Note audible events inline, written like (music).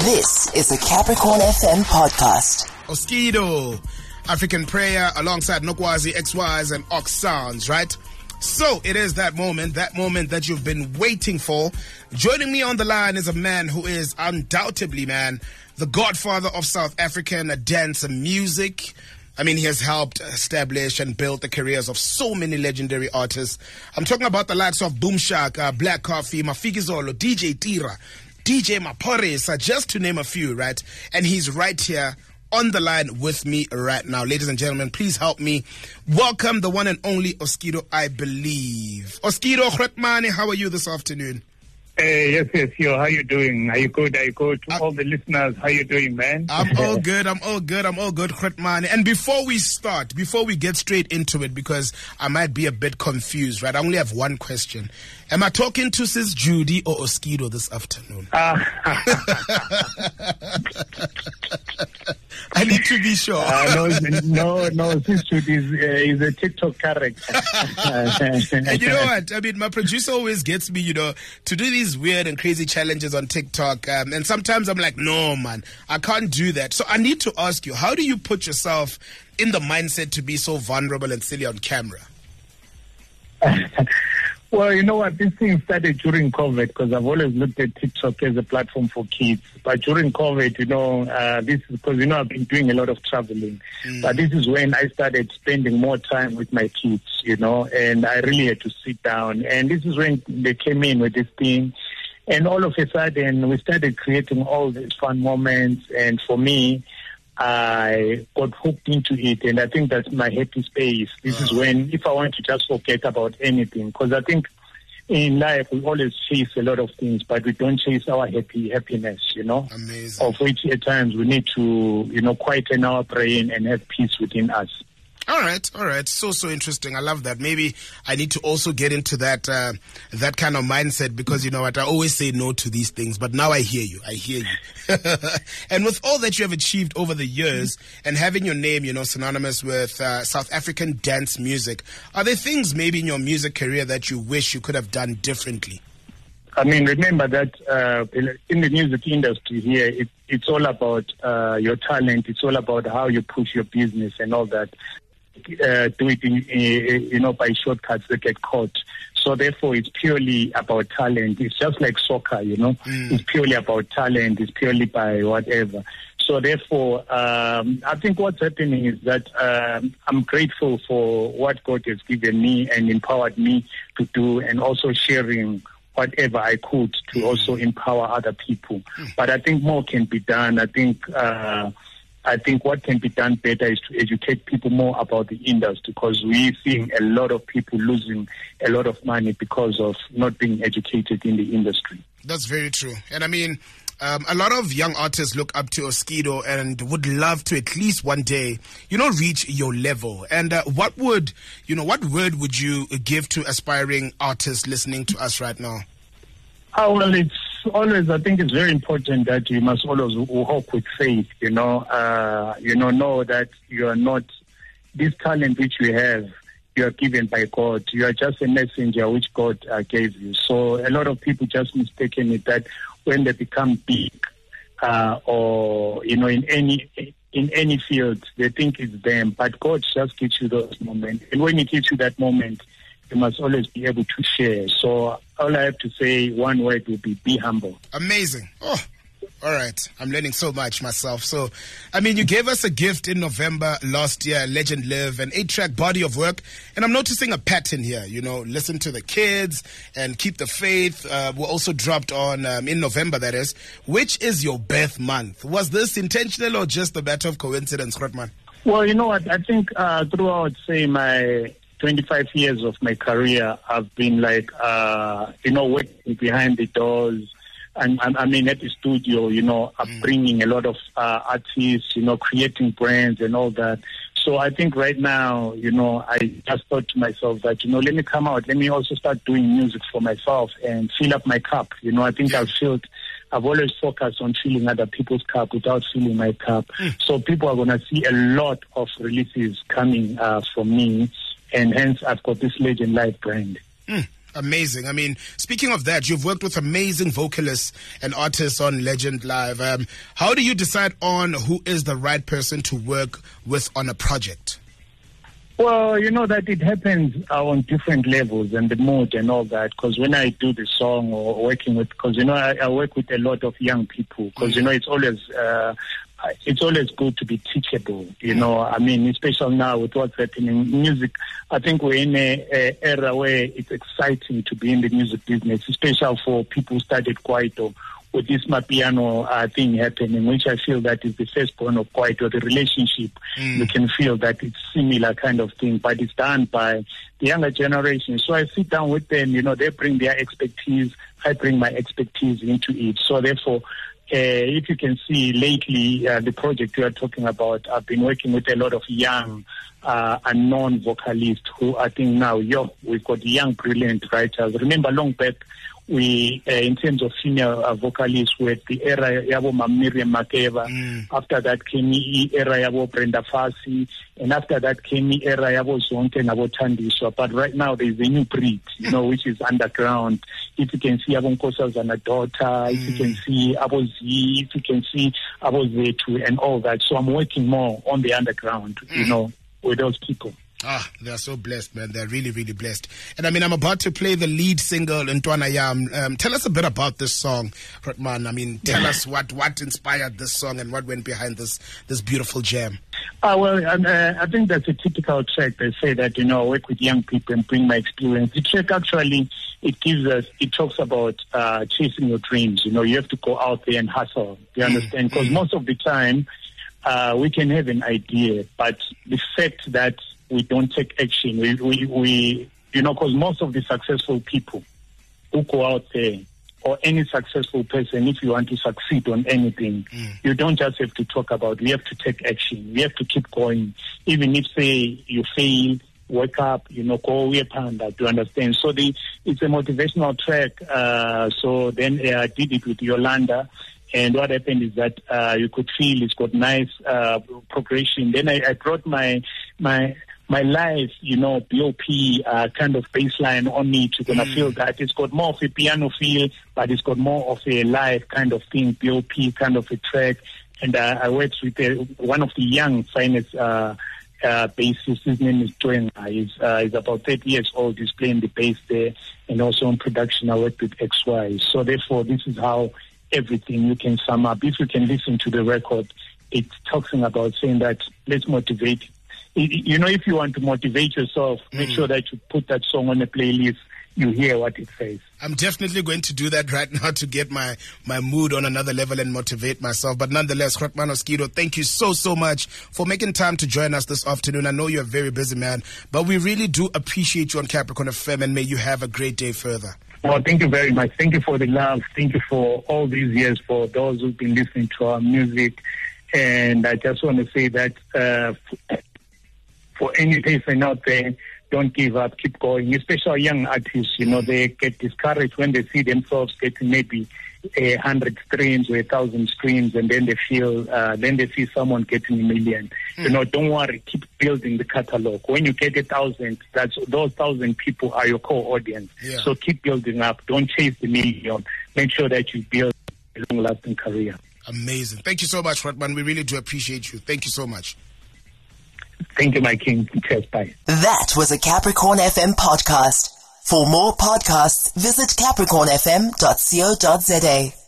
This is a Capricorn FM podcast. Oskido, African Prayer, alongside Nokwazi, XYs, and Ox Sounds, right? So it is that moment, that moment that you've been waiting for. Joining me on the line is a man who is undoubtedly, man, the godfather of South African dance and music. I mean, he has helped establish and build the careers of so many legendary artists. I'm talking about the likes of Boom Shaka, uh, Black Coffee, Mafikizolo, DJ Tira, DJ Maphorisa, just to name a few, right? And he's right here on the line with me right now. Ladies and gentlemen, please help me welcome the one and only Oskido, I believe. Oskido how are you this afternoon? Hey, yes, yes, yo, how you doing? Are you good? Are you good? To Uh, all the listeners, how you doing, man? I'm (laughs) all good. I'm all good. I'm all good, Grootman. And before we start, before we get straight into it, because I might be a bit confused, right? I only have one question. Am I talking to Sis Judy or Oskido this afternoon? (laughs) (laughs) I need to be sure. Uh, no, no, no, Sis Judy is, uh, is a TikTok character. And you know what? I mean, my producer always gets me, you know, to do these weird and crazy challenges on TikTok. Um, and sometimes I'm like, no, man, I can't do that. So I need to ask you, how do you put yourself in the mindset to be so vulnerable and silly on camera? (laughs) Well, you know what? This thing started during COVID because I've always looked at TikTok as a platform for kids. But during COVID, you know, uh, this is because, you know, I've been doing a lot of traveling. But this is when I started spending more time with my kids, you know, and I really had to sit down. And this is when they came in with this thing. And all of a sudden, we started creating all these fun moments. And for me, I got hooked into it, and I think that's my happy space. This is when, if I want to just forget about anything, because I think in life we always chase a lot of things, but we don't chase our happy happiness, you know. Amazing. Of which at times we need to, you know, quieten our brain and have peace within us. All right, all right. So so interesting. I love that. Maybe I need to also get into that uh, that kind of mindset because you know what I always say no to these things, but now I hear you. I hear you. (laughs) and with all that you have achieved over the years and having your name, you know, synonymous with uh, South African dance music, are there things maybe in your music career that you wish you could have done differently? I mean, remember that uh, in the music industry here, it, it's all about uh, your talent. It's all about how you push your business and all that. Uh, do it, in, uh, you know, by shortcuts that get caught. So therefore, it's purely about talent. It's just like soccer, you know. It's purely about talent. It's purely by whatever. So therefore, um, I think what's happening is that um, I'm grateful for what God has given me and empowered me to do, and also sharing whatever I could to also empower other people. But I think more can be done. I think uh, I think what can be done better is to educate people more about the industry because we're seeing a lot of people losing a lot of money because of not being educated in the industry. That's very true. And I mean, um, a lot of young artists look up to Oskido and would love to at least one day, you know, reach your level. And uh, what would, you know, what word would you give to aspiring artists listening to us right now? Oh, well, it's always, I think it's very important that you must always walk with faith, you know, uh, you know, know that you are not, this talent which you have, you are given by God. You are just a messenger which God uh, gave you. So a lot of people just mistaken it that when they become big, uh, or, you know, in any, in any field, they think it's them, but God just gives you those moments. And when He gives you that moment, you must always be able to share. So all I have to say, one word would be be humble. Amazing. Oh, all right. I'm learning so much myself. So, I mean, you gave us a gift in November last year, Legend Live, an eight track body of work. And I'm noticing a pattern here. You know, listen to the kids and keep the faith. Uh, were also dropped on um, in November, that is. Which is your birth month? Was this intentional or just a matter of coincidence, Grootman? Well, you know what? I think uh, throughout, say, my 25 years of my career, I've been like, uh, you know, working behind the doors. And, and I mean, at the studio, you know, I'm bringing a lot of uh, artists, you know, creating brands and all that. So I think right now, you know, I just thought to myself that, you know, let me come out, let me also start doing music for myself and fill up my cup. You know, I think I've filled, I've always focused on filling other people's cup without filling my cup. So people are going to see a lot of releases coming uh, from me, and hence I've got this Legend Live brand. Mm, Amazing. I mean, speaking of that, you've worked with amazing vocalists and artists on Legend Live. Um, how do you decide on who is the right person to work with on a project? Well, you know that it happens uh, on different levels and the mood and all that. Because when I do the song or working with, because you know I, I, work with a lot of young people. Because you know it's always uh, it's always good to be teachable. You know, I mean, especially now with what's happening in music. I think we're in a, a era where it's exciting to be in the music business, especially for people who started kwaito with this Mapiano uh, thing happening, which I feel that is the first point of kwaito the relationship. Mm. You can feel that it's similar kind of thing, but it's done by the younger generation. So I sit down with them, you know, they bring their expertise, I bring my expertise into it. So therefore, if you can see lately, uh, the project you are talking about, I've been working with a lot of young, uh, unknown vocalists who I think now, yo, we've got young, brilliant writers. Remember long back, we, uh, in terms of female uh, vocalists, with the era yabo Miriam Makeba. Mm. After that came the era yabo Brenda Fassie, and after that came the era yabo Zonke nabo Thandiswa. But right now there's a new breed, you know, which is underground. If you can see Abo Nkosazana daughter, mm. if you can mm. see Abo Z, if you can see Abo Zetu and all that. So I'm working more on the underground, mm. you know, with those people. Ah, they're so blessed, man. They're really, really blessed. And I mean, I'm about to play the lead single, Ntwana Yam. Um, tell us a bit about this song, Grootman. I mean, tell us what, what inspired this song and what went behind this, this beautiful jam. Uh, well, um, uh, I think that's a typical track. They say that, you know, I work with young people and bring my experience. The track actually, it gives us, it talks about uh, chasing your dreams. You know, you have to go out there and hustle. You mm, understand? Because mm. most of the time, uh, we can have an idea, but the fact that we don't take action. We, we, we you know, because most of the successful people who go out there, or any successful person, if you want to succeed on anything, mm. you don't just have to talk about. You have to take action. You have to keep going, even if say you fail. Wake up, you know, go away panda to understand. So the it's a motivational track. Uh, so then uh, I did it with Yolanda, and what happened is that uh, you could feel it's got nice uh, progression. Then I, I brought my my my life, you know, BOP uh, kind of baseline on it. You're gonna mm. feel that it's got more of a piano feel, but it's got more of a live kind of thing, BOP kind of a track. And uh, I worked with uh, one of the young finest uh, uh, bassist. His name is Twenga. He's, uh, he's about 30 years old. He's playing the bass there, and also in production. I worked with XY. So therefore, this is how everything you can sum up. If you can listen to the record, it's talking about saying that let's motivate you know, if you want to motivate yourself, make mm. sure that you put that song on a playlist. You hear what it says. I'm definitely going to do that right (laughs) now to get my, my mood on another level and motivate myself. But nonetheless, Grootman Oskido, thank you so, so much for making time to join us this afternoon. I know you're a very busy man, but we really do appreciate you on Capricorn FM and may you have a great day further. Well, thank you very much. Thank you for the love. Thank you for all these years, for those who've been listening to our music. And I just want to say that uh, for any person out there, don't give up, keep going. Especially young artists, you know, they get discouraged when they see themselves getting maybe a hundred streams or a thousand streams, and then they feel, uh, then they see someone getting a million. Mm. You know, don't worry, keep building the catalog. When you get a thousand, that's those thousand people are your core audience. Yeah. So keep building up. Don't chase the million. Make sure that you build a long-lasting career. Amazing. Thank you so much, Grootman. We really do appreciate you. Thank you so much. Thank you, my king. Cheers. Bye. That was a Capricorn FM podcast. For more podcasts, visit capricornfm.co.za.